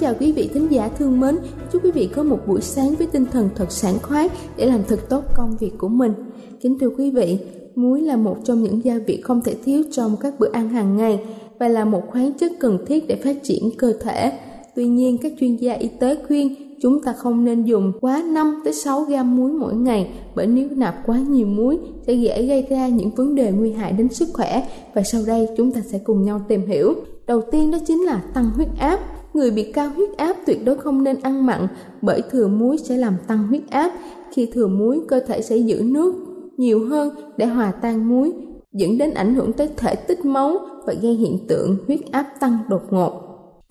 Chào quý vị thính giả thương mến. Chúc quý vị có một buổi sáng với tinh thần thật sảng khoái để làm thật tốt công việc của mình. Kính thưa quý vị, muối là một trong những gia vị không thể thiếu trong các bữa ăn hàng ngày và là một khoáng chất cần thiết để phát triển cơ thể. Tuy nhiên, các chuyên gia y tế khuyên chúng ta không nên dùng quá 5 tới 6 gam muối mỗi ngày bởi nếu nạp quá nhiều muối sẽ dễ gây ra những vấn đề nguy hại đến sức khỏe và sau đây chúng ta sẽ cùng nhau tìm hiểu. Đầu tiên đó chính là tăng huyết áp Người bị cao huyết áp tuyệt đối không nên ăn mặn bởi thừa muối sẽ làm tăng huyết áp. Khi thừa muối, cơ thể sẽ giữ nước nhiều hơn để hòa tan muối, dẫn đến ảnh hưởng tới thể tích máu và gây hiện tượng huyết áp tăng đột ngột.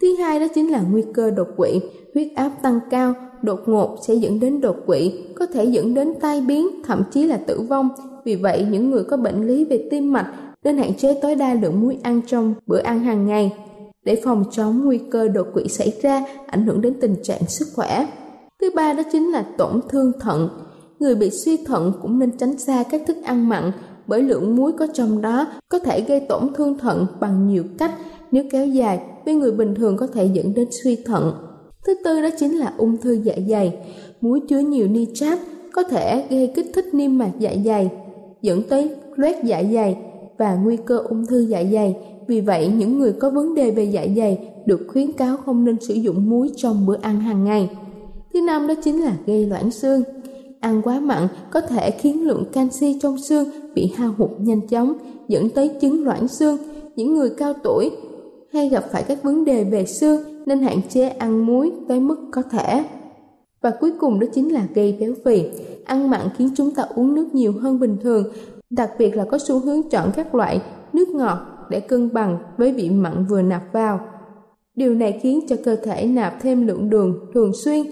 Thứ hai đó chính là nguy cơ đột quỵ. Huyết áp tăng cao, đột ngột sẽ dẫn đến đột quỵ, có thể dẫn đến tai biến, thậm chí là tử vong. Vì vậy, những người có bệnh lý về tim mạch nên hạn chế tối đa lượng muối ăn trong bữa ăn hàng ngày để phòng chống nguy cơ đột quỵ xảy ra ảnh hưởng đến tình trạng sức khỏe. Thứ ba đó chính là tổn thương thận. Người bị suy thận cũng nên tránh xa các thức ăn mặn bởi lượng muối có trong đó có thể gây tổn thương thận bằng nhiều cách nếu kéo dài với người bình thường có thể dẫn đến suy thận. Thứ tư đó chính là ung thư dạ dày. Muối chứa nhiều nitrat có thể gây kích thích niêm mạc dạ dày, dẫn tới loét dạ dày và nguy cơ ung thư dạ dày vì vậy, những người có vấn đề về dạ dày được khuyến cáo không nên sử dụng muối trong bữa ăn hàng ngày. Thứ năm đó chính là gây loãng xương. Ăn quá mặn có thể khiến lượng canxi trong xương bị hao hụt nhanh chóng, dẫn tới chứng loãng xương. Những người cao tuổi hay gặp phải các vấn đề về xương nên hạn chế ăn muối tới mức có thể. Và cuối cùng đó chính là gây béo phì. Ăn mặn khiến chúng ta uống nước nhiều hơn bình thường, đặc biệt là có xu hướng chọn các loại nước ngọt để cân bằng với vị mặn vừa nạp vào. Điều này khiến cho cơ thể nạp thêm lượng đường thường xuyên,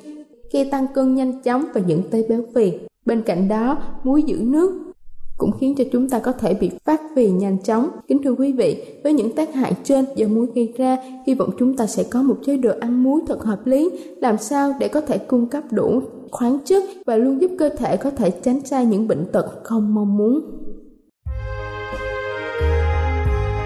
gây tăng cân nhanh chóng và dẫn tới béo phì. Bên cạnh đó, muối giữ nước cũng khiến cho chúng ta có thể bị phát phì nhanh chóng. Kính thưa quý vị, với những tác hại trên do muối gây ra, hy vọng chúng ta sẽ có một chế độ ăn muối thật hợp lý, làm sao để có thể cung cấp đủ khoáng chất và luôn giúp cơ thể có thể tránh xa những bệnh tật không mong muốn.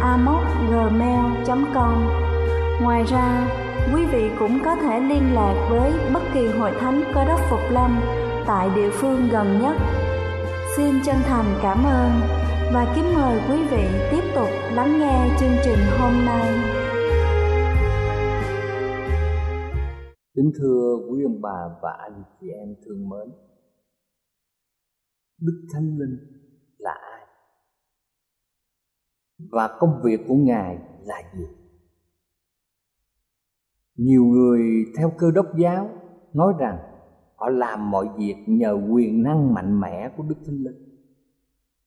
amocgmail.com Ngoài ra, quý vị cũng có thể liên lạc với bất kỳ hội thánh cơ đốc Phục Lâm tại địa phương gần nhất. Xin chân thành cảm ơn và kính mời quý vị tiếp tục lắng nghe chương trình hôm nay. Kính thưa quý ông bà và anh chị em thương mến Đức Thánh Linh là ai? Và công việc của Ngài là gì? Nhiều người theo cơ đốc giáo nói rằng họ làm mọi việc nhờ quyền năng mạnh mẽ của Đức Thánh Linh.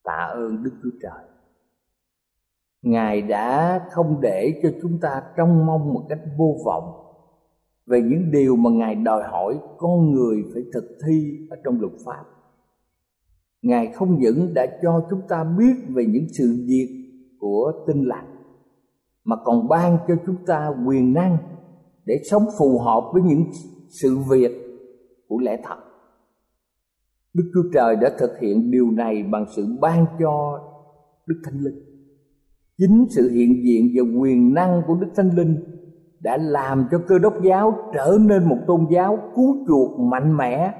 Tạ ơn Đức Chúa Trời. Ngài đã không để cho chúng ta trông mong một cách vô vọng về những điều mà Ngài đòi hỏi con người phải thực thi ở trong luật pháp. Ngài không những đã cho chúng ta biết về những sự việc của tinh lành, mà còn ban cho chúng ta quyền năng để sống phù hợp với những sự việc của lẽ thật. Đức Chúa Trời đã thực hiện điều này bằng sự ban cho Đức Thánh Linh. Chính sự hiện diện và quyền năng của Đức Thánh Linh đã làm cho cơ đốc giáo trở nên một tôn giáo cứu chuộc mạnh mẽ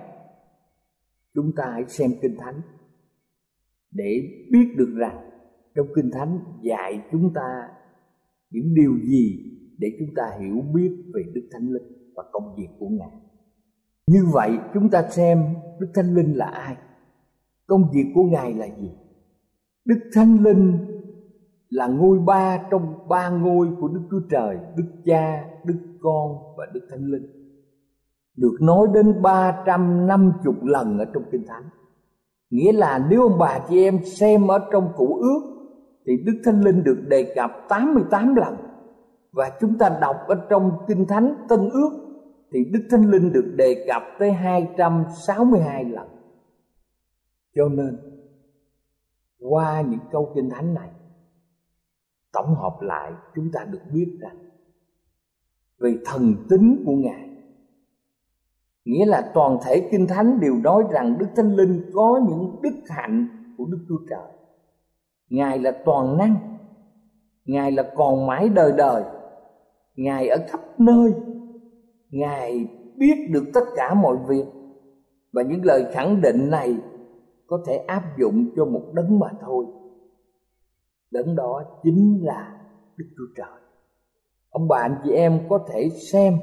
chúng ta hãy xem kinh thánh để biết được rằng trong kinh thánh dạy chúng ta những điều gì để chúng ta hiểu biết về đức thánh linh và công việc của ngài như vậy chúng ta xem đức thánh linh là ai công việc của ngài là gì đức thánh linh là ngôi ba trong ba ngôi của Đức Chúa Trời, Đức Cha, Đức Con và Đức Thánh Linh. Được nói đến 350 lần ở trong Kinh Thánh. Nghĩa là nếu ông bà chị em xem ở trong Cụ ước thì Đức Thánh Linh được đề cập 88 lần. Và chúng ta đọc ở trong Kinh Thánh Tân ước, thì Đức Thánh Linh được đề cập tới 262 lần. Cho nên, qua những câu Kinh Thánh này, tổng hợp lại chúng ta được biết rằng về thần tính của ngài, nghĩa là toàn thể kinh thánh đều nói rằng đức thánh linh có những đức hạnh của đức chúa trời ngài là toàn năng. Ngài là còn mãi đời đời. Ngài ở khắp nơi. Ngài biết được tất cả mọi việc. Và những lời khẳng định này có thể áp dụng cho một đấng mà thôi. Đấng đó chính là đức chúa trời. Ông bà, anh chị em có thể xem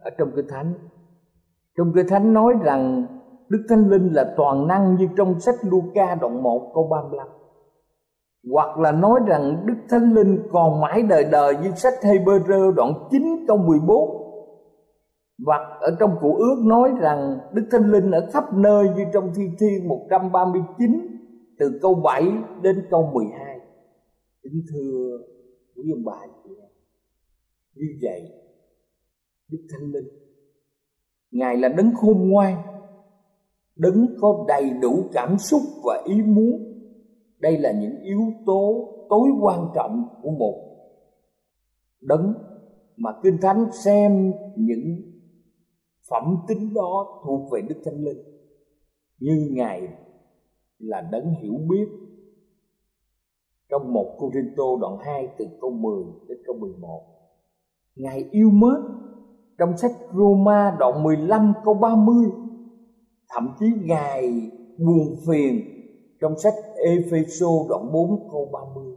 ở trong kinh thánh. Trong kinh thánh nói rằng đức thánh linh là toàn năng như trong sách Luca đoạn 1 câu 35 hoặc là nói rằng Đức Thánh Linh còn mãi đời đời như sách Hebrew đoạn 9 câu 14 hoặc ở trong cụ ước nói rằng Đức Thánh Linh ở khắp nơi như trong Thi Thiên 139 từ câu 7 đến câu 12 kính thưa quý ông bà chị em, như vậy, đức thánh linh, ngài là đấng khôn ngoan, đấng có đầy đủ cảm xúc và ý muốn đây là những yếu tố tối quan trọng của một đấng mà kinh thánh xem những phẩm tính đó thuộc về đức thánh linh như ngài là đấng hiểu biết trong một Cô Rinh Tô đoạn 2 từ câu 10 đến câu 11. Ngài yêu mến trong sách Roma đoạn 15 câu 30 thậm chí Ngài buồn phiền trong sách Epheso đoạn 4 câu 30.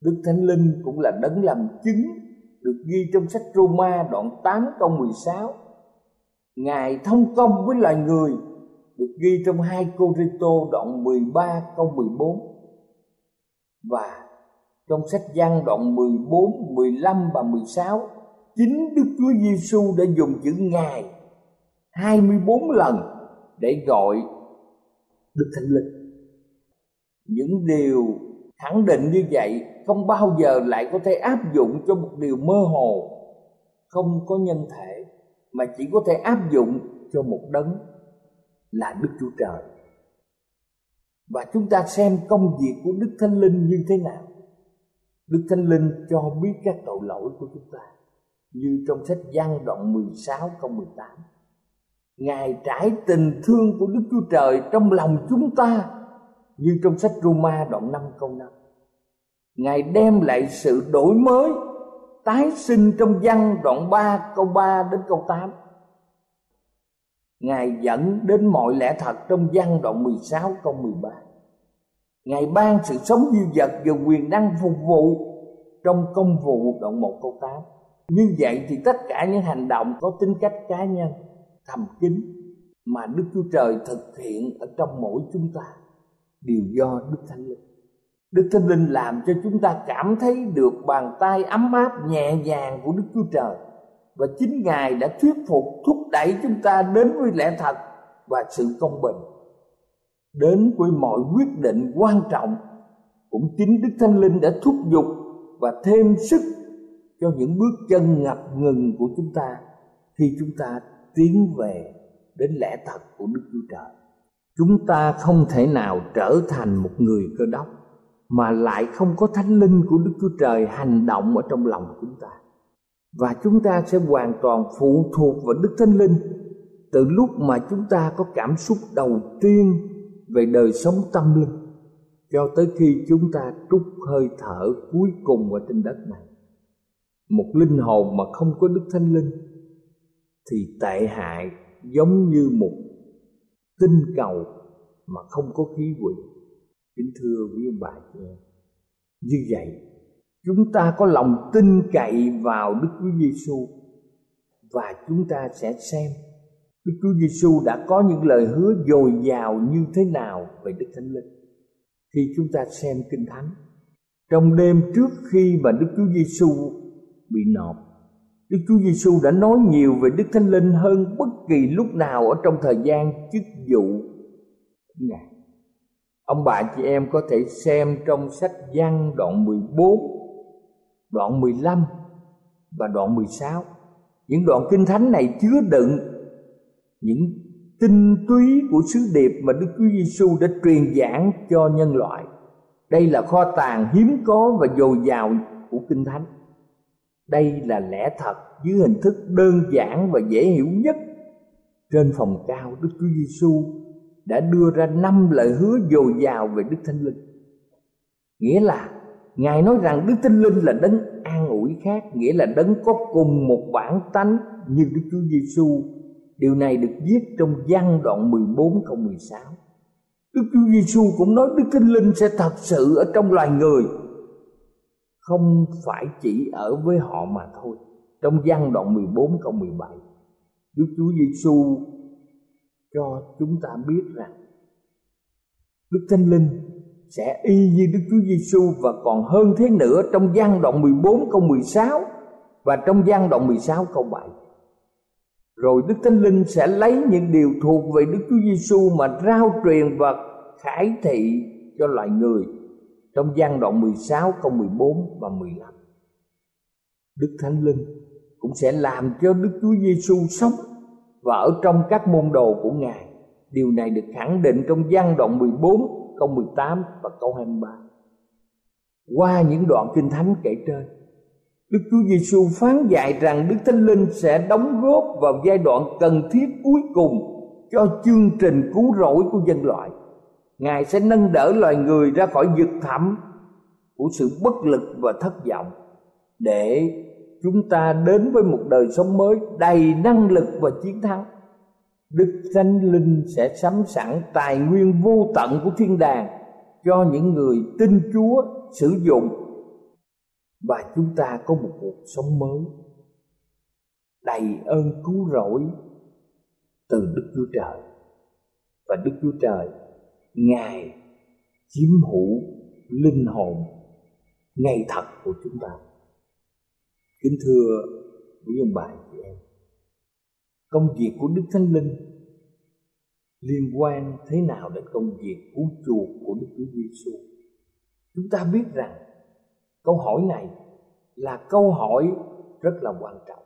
Đức Thánh Linh cũng là đấng làm chứng được ghi trong sách Roma đoạn 8 câu 16. Ngài thông công với loài người được ghi trong hai Cô-rê-tô đoạn 13 câu 14 và trong sách Giăng đoạn 14, 15 và 16 Chính Đức Chúa Giêsu đã dùng chữ Ngài 24 lần để gọi Đức Thánh Linh những điều khẳng định như vậy không bao giờ lại có thể áp dụng cho một điều mơ hồ Không có nhân thể, mà chỉ có thể áp dụng cho một đấng là Đức Chúa Trời và chúng ta xem công việc của Đức Thánh Linh như thế nào. Đức Thánh Linh cho biết các tội lỗi của chúng ta, như trong sách Giăng đoạn 16 câu 18. Ngài trải tình thương của Đức Chúa Trời trong lòng chúng ta như trong sách Roma đoạn 5 câu 5. Ngài đem lại sự đổi mới, tái sinh trong văn đoạn 3 câu 3 đến câu 8. Ngài dẫn đến mọi lẽ thật trong văn đoạn 16 câu 13. Ngài ban sự sống dư vật và quyền năng phục vụ trong công vụ đoạn 1 câu 8. như vậy thì tất cả những hành động có tính cách cá nhân, thầm kín mà đức chúa trời thực hiện ở trong mỗi chúng ta đều do đức thánh linh. Đức thánh linh làm cho chúng ta cảm thấy được bàn tay ấm áp nhẹ nhàng của đức chúa trời. Và chính ngài đã thuyết phục, thúc đẩy chúng ta đến với lẽ thật và sự công bình. Đến với mọi quyết định quan trọng, cũng chính đức thánh linh đã thúc giục và thêm sức cho những bước chân ngập ngừng của chúng ta khi chúng ta tiến về đến lẽ thật của đức chúa trời chúng ta không thể nào trở thành một người cơ đốc mà lại không có thánh linh của đức chúa trời hành động ở trong lòng chúng ta. Và chúng ta sẽ hoàn toàn phụ thuộc vào đức thánh linh từ lúc mà chúng ta có cảm xúc đầu tiên về đời sống tâm linh, cho tới khi chúng ta trút hơi thở cuối cùng ở trên đất này. Một linh hồn mà không có đức thánh linh thì tệ hại giống như một tinh cầu mà không có khí quyển kính thưa quý ông bà chị em, như vậy, chúng ta có lòng tin cậy vào đức chúa giêsu và chúng ta sẽ xem đức chúa giêsu đã có những lời hứa dồi dào như thế nào về đức thánh linh. Khi chúng ta xem kinh thánh, trong đêm trước khi mà đức chúa giêsu bị nộp đức chúa giêsu đã nói nhiều về đức thánh linh hơn bất kỳ lúc nào ở trong thời gian chức vụ ngài Ông bà chị em có thể xem trong sách Giăng đoạn 14, đoạn 15 và đoạn 16. Những đoạn kinh thánh này chứa đựng những tinh túy của sứ điệp mà Đức Chúa Giêsu đã truyền giảng cho nhân loại. Đây là kho tàng hiếm có và dồi dào của kinh thánh. Đây là lẽ thật dưới hình thức đơn giản và dễ hiểu nhất. Trên phòng cao Đức Chúa Giêsu đã đưa ra năm lời hứa dồi dào về Đức Thánh Linh. Nghĩa là Ngài nói rằng Đức Thánh Linh là đấng an ủi khác, nghĩa là đấng có cùng một bản tánh như Đức Chúa Giêsu. Điều này được viết trong văn đoạn 14 câu 16. Đức Chúa Giêsu cũng nói Đức Thánh Linh sẽ thật sự ở trong loài người, không phải chỉ ở với họ mà thôi. Trong văn đoạn 14 câu 17, Đức Chúa Giêsu cho chúng ta biết rằng Đức Thánh Linh sẽ y như Đức Chúa Giêsu và còn hơn thế nữa trong gian đoạn 14 câu 16 và trong gian đoạn 16 câu 7. Rồi Đức Thánh Linh sẽ lấy những điều thuộc về Đức Chúa Giêsu mà rao truyền và khải thị cho loài người trong gian đoạn 16 câu 14 và 15. Đức Thánh Linh cũng sẽ làm cho Đức Chúa Giêsu sống và ở trong các môn đồ của Ngài. Điều này được khẳng định trong gian đoạn 14 câu 18 và câu 23. Qua những đoạn kinh thánh kể trên, Đức Chúa Giêsu phán dạy rằng Đức Thánh Linh sẽ đóng góp vào giai đoạn cần thiết cuối cùng cho chương trình cứu rỗi của dân loại. Ngài sẽ nâng đỡ loài người ra khỏi vực thẳm của sự bất lực và thất vọng để chúng ta đến với một đời sống mới đầy năng lực và chiến thắng. Đức thánh linh sẽ sắm sẵn tài nguyên vô tận của thiên đàng cho những người tin chúa sử dụng và chúng ta có một cuộc sống mới đầy ơn cứu rỗi từ đức chúa trời và đức chúa trời ngài chiếm hữu linh hồn ngay thật của chúng ta. Kính thưa quý ông bà chị em, công việc của đức thánh linh liên quan thế nào đến công việc cứu chuộc của đức chúa giêsu chúng ta biết rằng câu hỏi này là câu hỏi rất là quan trọng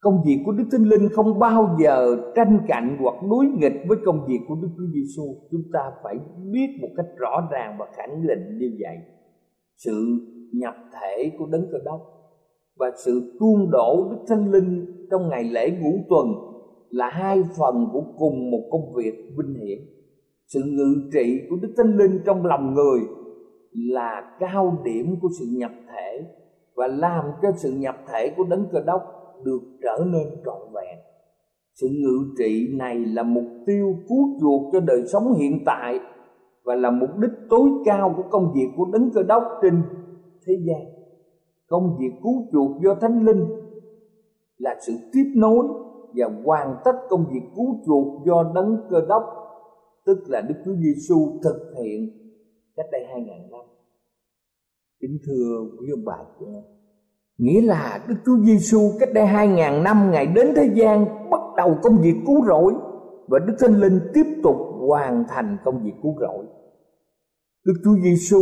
công việc của đức thánh linh không bao giờ tranh cạnh hoặc đối nghịch với công việc của đức chúa giêsu chúng ta phải biết một cách rõ ràng và khẳng định như vậy sự nhập thể của đấng cơ đốc và sự tuôn đổ Đức Thánh Linh trong ngày lễ ngũ tuần là hai phần của cùng một công việc vinh hiển. Sự ngự trị của Đức Thánh Linh trong lòng người là cao điểm của sự nhập thể và làm cho sự nhập thể của đấng cơ đốc được trở nên trọn vẹn. Sự ngự trị này là mục tiêu cứu chuộc cho đời sống hiện tại và là mục đích tối cao của công việc của đấng cơ đốc trên thế gian công việc cứu chuộc do thánh linh là sự tiếp nối và hoàn tất công việc cứu chuộc do đấng cơ đốc tức là Đức Chúa Giêsu thực hiện cách đây hai ngàn năm. Kính thưa quý ông bà chị em, nghĩa là Đức Chúa Giêsu cách đây hai ngàn năm, ngài đến thế gian bắt đầu công việc cứu rỗi và Đức Thánh Linh tiếp tục hoàn thành công việc cứu rỗi. Đức Chúa Giêsu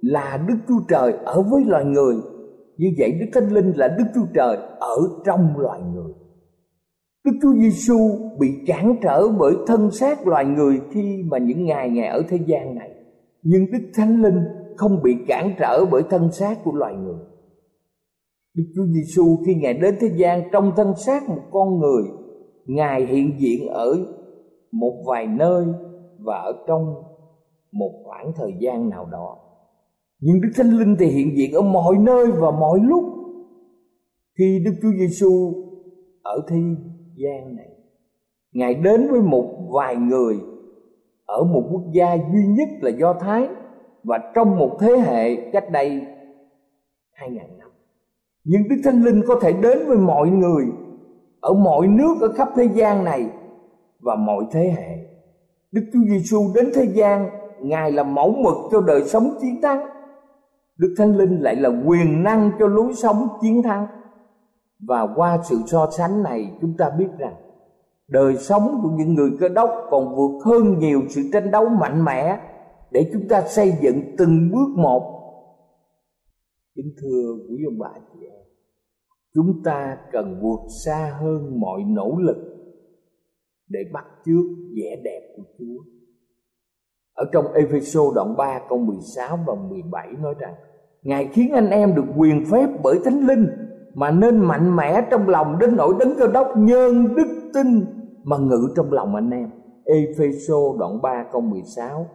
là Đức Chúa Trời ở với loài người. Như vậy Đức Thánh Linh là Đức Chúa Trời ở trong loài người. Đức Chúa Giêsu bị cản trở bởi thân xác loài người khi mà những ngày ngày ở thế gian này. Nhưng Đức Thánh Linh không bị cản trở bởi thân xác của loài người. Đức Chúa Giêsu khi Ngài đến thế gian trong thân xác một con người, Ngài hiện diện ở một vài nơi và ở trong một khoảng thời gian nào đó. Nhưng Đức Thánh Linh thì hiện diện ở mọi nơi và mọi lúc. Khi Đức Chúa Giêsu ở thế gian này, Ngài đến với một vài người ở một quốc gia duy nhất là Do Thái và trong một thế hệ cách đây hai ngàn năm nhưng đức thánh linh có thể đến với mọi người ở mọi nước ở khắp thế gian này và mọi thế hệ. Đức chúa giêsu đến thế gian, ngài là mẫu mực cho đời sống chiến thắng. Đức thánh linh lại là quyền năng cho lối sống chiến thắng. Và qua sự so sánh này, chúng ta biết rằng đời sống của những người cơ đốc còn vượt hơn nhiều sự tranh đấu mạnh mẽ để chúng ta xây dựng từng bước một kính thưa quý ông bà chị em, chúng ta cần vượt xa hơn mọi nỗ lực để bắt chước vẻ đẹp của Chúa. Ở trong Ephesos đoạn 3 câu 16 và 17 nói rằng, Ngài khiến anh em được quyền phép bởi Thánh Linh mà nên mạnh mẽ trong lòng đến nỗi đấng cơ đốc nhân đức tin mà ngự trong lòng anh em. Ephesos đoạn 3 câu 16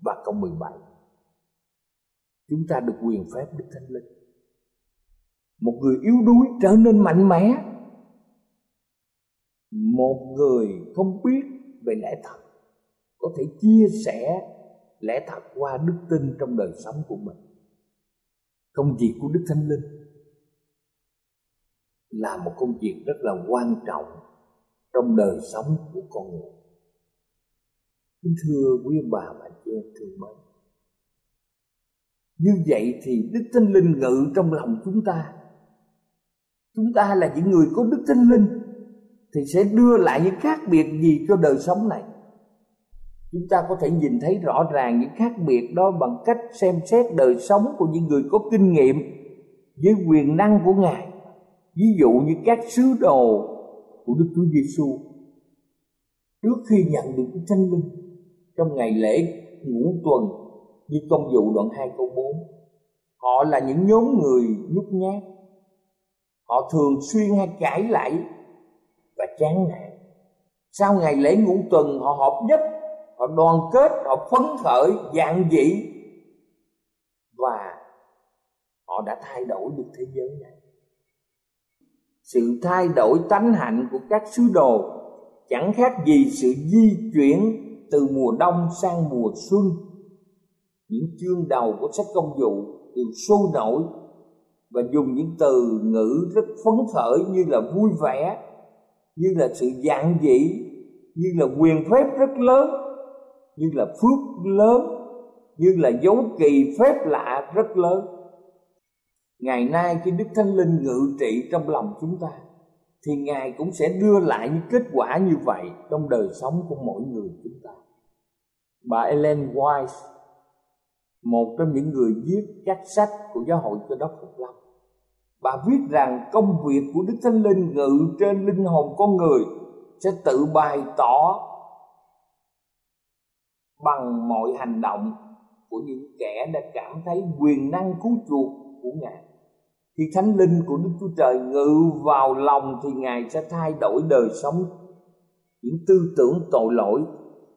và câu 17. Chúng ta được quyền phép Đức Thánh Linh. Một người yếu đuối trở nên mạnh mẽ. Một người không biết về lẽ thật. Có thể chia sẻ lẽ thật qua đức tin trong đời sống của mình. Công việc của đức thánh linh là một công việc rất là quan trọng trong đời sống của con người. Kính thưa quý ông bà và chị em thương mến như vậy thì đức thánh linh ngự trong lòng chúng ta. Chúng ta là những người có đức thánh linh thì sẽ đưa lại những khác biệt gì cho đời sống này. Chúng ta có thể nhìn thấy rõ ràng những khác biệt đó bằng cách xem xét đời sống của những người có kinh nghiệm với quyền năng của ngài. Ví dụ như các sứ đồ của đức chúa giêsu trước khi nhận được đức thánh linh, trong ngày lễ ngũ tuần như công vụ đoạn 2 câu 4 họ là những nhóm người nhút nhát. Họ thường xuyên hay cãi lại và chán nản. Sau ngày lễ ngũ tuần, họ họp nhất, họ đoàn kết, họ phấn khởi dạng dị và họ đã thay đổi được thế giới này. Sự thay đổi tánh hạnh của các sứ đồ chẳng khác gì sự di chuyển từ mùa đông sang mùa xuân những chương đầu của sách công vụ đều sôi nổi và dùng những từ ngữ rất phấn khởi như là vui vẻ, như là sự dạng dĩ như là quyền phép rất lớn, như là phước lớn, như là dấu kỳ phép lạ rất lớn. Ngày nay khi đức thánh linh ngự trị trong lòng chúng ta, thì ngài cũng sẽ đưa lại những kết quả như vậy trong đời sống của mỗi người chúng ta. Bà Ellen White một trong những người viết các sách của giáo hội cơ đốc Phục Lâm. Bà viết rằng công việc của Đức Thánh Linh ngự trên linh hồn con người sẽ tự bày tỏ bằng mọi hành động của những kẻ đã cảm thấy quyền năng cứu chuộc của Ngài. Khi Thánh Linh của Đức Chúa Trời ngự vào lòng thì Ngài sẽ thay đổi đời sống những tư tưởng tội lỗi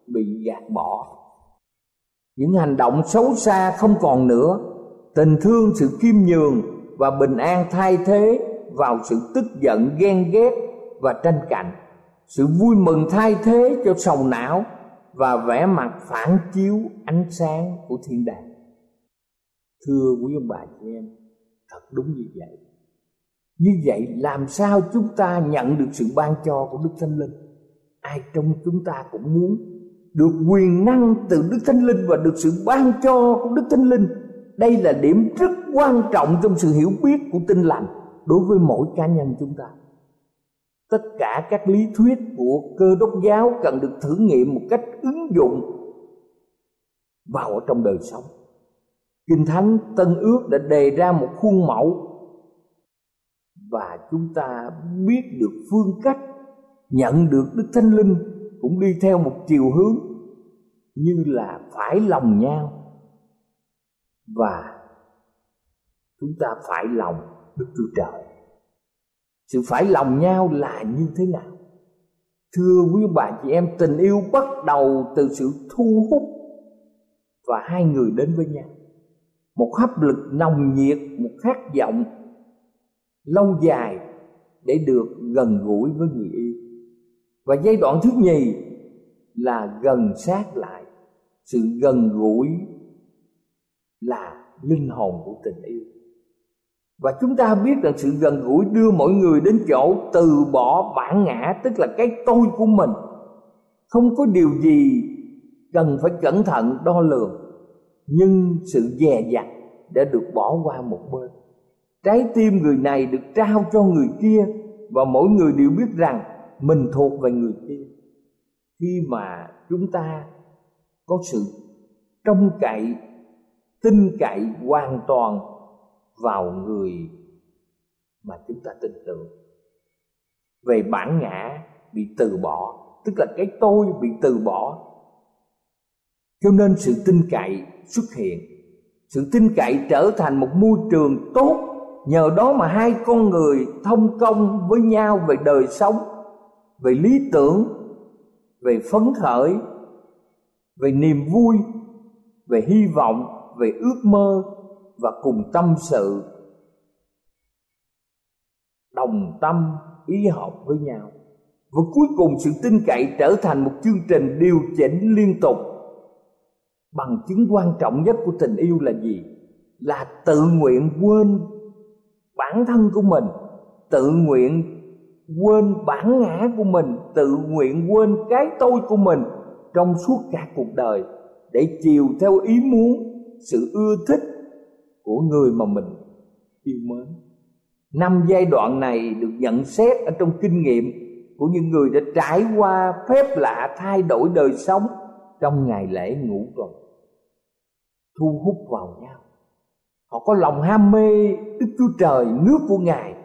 bị gạt bỏ những hành động xấu xa không còn nữa. Tình thương, sự khiêm nhường và bình an thay thế vào sự tức giận, ghen ghét và tranh cạnh sự vui mừng thay thế cho sầu não và vẻ mặt phản chiếu ánh sáng của thiên đàng. Thưa quý ông bà chị em, thật đúng như vậy. Như vậy làm sao chúng ta nhận được sự ban cho của đức thánh linh? Ai trong chúng ta cũng muốn được quyền năng từ đức thánh linh và được sự ban cho của đức thánh linh. Đây là điểm rất quan trọng trong sự hiểu biết của tinh lành đối với mỗi cá nhân chúng ta. Tất cả các lý thuyết của cơ đốc giáo cần được thử nghiệm một cách ứng dụng vào trong đời sống. Kinh thánh tân ước đã đề ra một khuôn mẫu và chúng ta biết được phương cách nhận được đức thánh linh cũng đi theo một chiều hướng như là phải lòng nhau. Và chúng ta phải lòng đức chúa trời. Sự phải lòng nhau là như thế nào? Thưa quý bà chị em, tình yêu bắt đầu từ sự thu hút và hai người đến với nhau. Một hấp lực nồng nhiệt, một khát vọng lâu dài để được gần gũi với người và giai đoạn thứ nhì là gần sát lại. Sự gần gũi là linh hồn của tình yêu. Và chúng ta biết rằng sự gần gũi đưa mọi người đến chỗ từ bỏ bản ngã, tức là cái tôi của mình. Không có điều gì cần phải cẩn thận đo lường, nhưng sự dè dặt đã được bỏ qua một bên. Trái tim người này được trao cho người kia và mỗi người đều biết rằng mình thuộc về người kia. Khi mà chúng ta có sự trông cậy, tin cậy hoàn toàn vào người mà chúng ta tin tưởng. Về bản ngã bị từ bỏ, tức là cái tôi bị từ bỏ, cho nên sự tin cậy xuất hiện. Sự tin cậy trở thành một môi trường tốt, nhờ đó mà hai con người thông công với nhau về đời sống về lý tưởng, về phấn khởi, về niềm vui, về hy vọng, về ước mơ và cùng tâm sự. Đồng tâm ý hợp với nhau. Và cuối cùng sự tin cậy trở thành một chương trình điều chỉnh liên tục. Bằng chứng quan trọng nhất của tình yêu là gì? Là tự nguyện quên bản thân của mình, tự nguyện quên bản ngã của mình, tự nguyện quên cái tôi của mình trong suốt cả cuộc đời để chiều theo ý muốn, sự ưa thích của người mà mình yêu mến. Năm giai đoạn này được nhận xét ở trong kinh nghiệm của những người đã trải qua phép lạ thay đổi đời sống trong ngày lễ ngũ tuần, thu hút vào nhau. Họ có lòng ham mê đức chúa trời, nước của ngài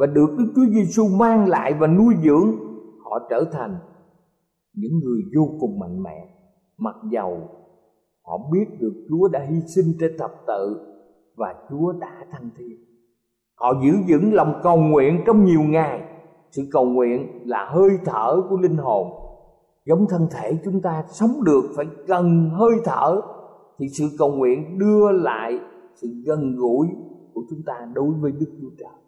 và được đức chúa giêsu mang lại và nuôi dưỡng, họ trở thành những người vô cùng mạnh mẽ. Mặc dầu họ biết được chúa đã hy sinh trên thập tự và chúa đã thăng thiên. Họ giữ vững lòng cầu nguyện trong nhiều ngày. Sự cầu nguyện là hơi thở của linh hồn. Giống thân thể chúng ta sống được phải cần hơi thở, thì sự cầu nguyện đưa lại sự gần gũi của chúng ta đối với Đức Chúa Trời.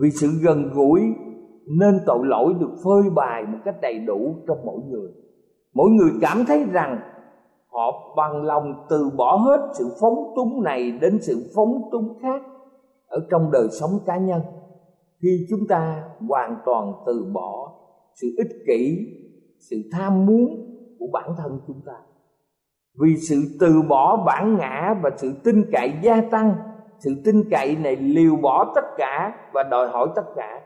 Vì sự gần gũi nên tội lỗi được phơi bày một cách đầy đủ trong mỗi người. Mỗi người cảm thấy rằng họ bằng lòng từ bỏ hết sự phóng túng này đến sự phóng túng khác ở trong đời sống cá nhân khi chúng ta hoàn toàn từ bỏ sự ích kỷ, sự tham muốn của bản thân chúng ta vì sự từ bỏ bản ngã và sự tin cậy gia tăng sự tin cậy này liều bỏ tất cả và đòi hỏi tất cả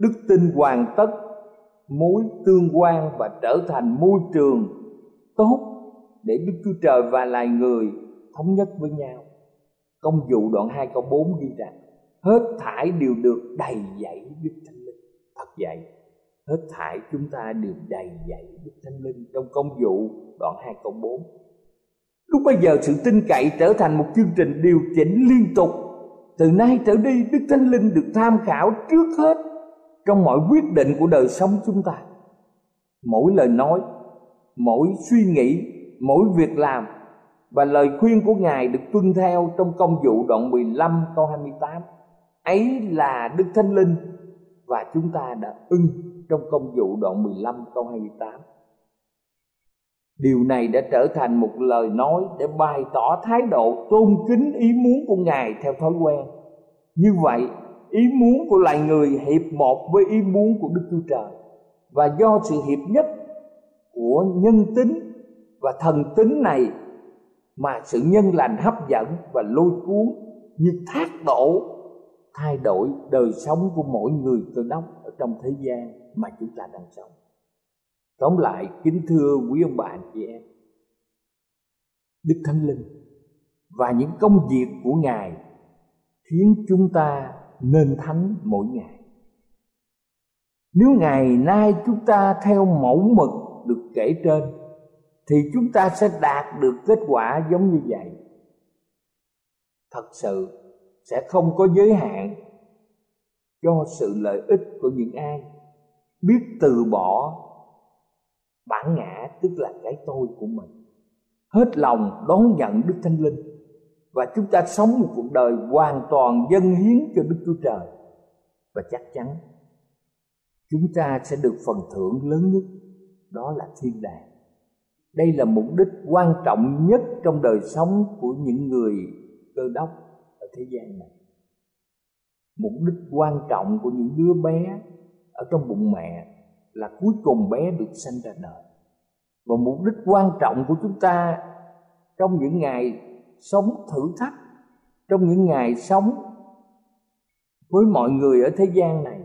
đức tin hoàn tất mối tương quan và trở thành môi trường tốt để Đức Chúa Trời và loài người thống nhất với nhau. Công vụ đoạn 2 câu 4 ghi rằng hết thải đều được đầy dẫy Đức Thánh Linh. Thật vậy, hết thải chúng ta đều đầy dẫy Đức Thánh Linh trong công vụ đoạn 2 câu 4. Lúc bây giờ sự tin cậy trở thành một chương trình điều chỉnh liên tục. Từ nay trở đi Đức Thánh Linh được tham khảo trước hết trong mọi quyết định của đời sống chúng ta. Mỗi lời nói, mỗi suy nghĩ, mỗi việc làm và lời khuyên của Ngài được tuân theo trong công vụ đoạn 15 câu 28. Ấy là Đức Thánh Linh và chúng ta đã ưng trong công vụ đoạn 15 câu 28. Điều này đã trở thành một lời nói để bày tỏ thái độ tôn kính ý muốn của Ngài theo thói quen. như vậy, ý muốn của loài người hiệp một với ý muốn của đức chúa trời và do sự hiệp nhất của nhân tính và thần tính này mà sự nhân lành hấp dẫn và lôi cuốn như thác đổ, thay đổi đời sống của mỗi người cơ đốc ở trong thế gian mà chúng ta đang sống tóm lại, kính thưa quý ông bà, anh chị em. Đức thánh linh và những công việc của ngài khiến chúng ta nên thánh mỗi ngày. Nếu ngày nay chúng ta theo mẫu mực được kể trên, thì chúng ta sẽ đạt được kết quả giống như vậy. Thật sự sẽ không có giới hạn cho sự lợi ích của những ai biết từ bỏ bản ngã, tức là cái tôi của mình. Hết lòng đón nhận đức thánh linh và chúng ta sống một cuộc đời hoàn toàn dâng hiến cho đức chúa trời. Và chắc chắn, chúng ta sẽ được phần thưởng lớn nhất, đó là thiên đàng. Đây là mục đích quan trọng nhất trong đời sống của những người cơ đốc ở thế gian này. Mục đích quan trọng của những đứa bé ở trong bụng mẹ là cuối cùng bé được sanh ra đời và mục đích quan trọng của chúng ta trong những ngày sống thử thách, trong những ngày sống với mọi người ở thế gian này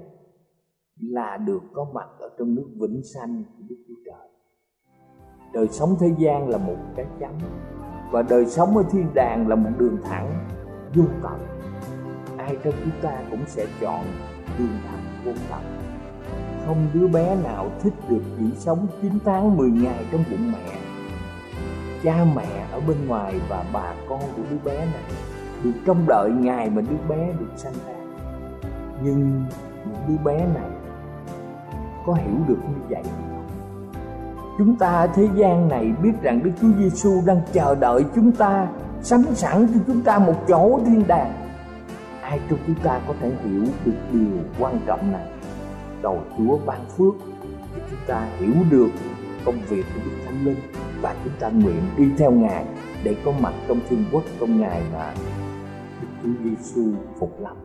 là được có mặt ở trong nước vĩnh sanh của Đức Chúa Trời. Đời sống thế gian là một cái chấm và đời sống ở thiên đàng là một đường thẳng, vô tận. Ai trong chúng ta cũng sẽ chọn đường thẳng, vô tận. Không đứa bé nào thích được chỉ sống 9 tháng 10 ngày trong bụng mẹ. Cha mẹ ở bên ngoài và bà con của đứa bé này được trông đợi ngày mà đứa bé được sanh ra. Nhưng những đứa bé này có hiểu được như vậy không? chúng ta ở thế gian này biết rằng Đức Chúa Giêsu đang chờ đợi chúng ta, sẵn sẵn cho chúng ta một chỗ thiên đàng ai trong chúng ta có thể hiểu được điều quan trọng này cầu Chúa ban phước để chúng ta hiểu được công việc của Đức Thánh Linh và chúng ta nguyện đi theo Ngài để có mặt trong thiên quốc trong Ngài mà Đức Chúa Giêsu phục lâm.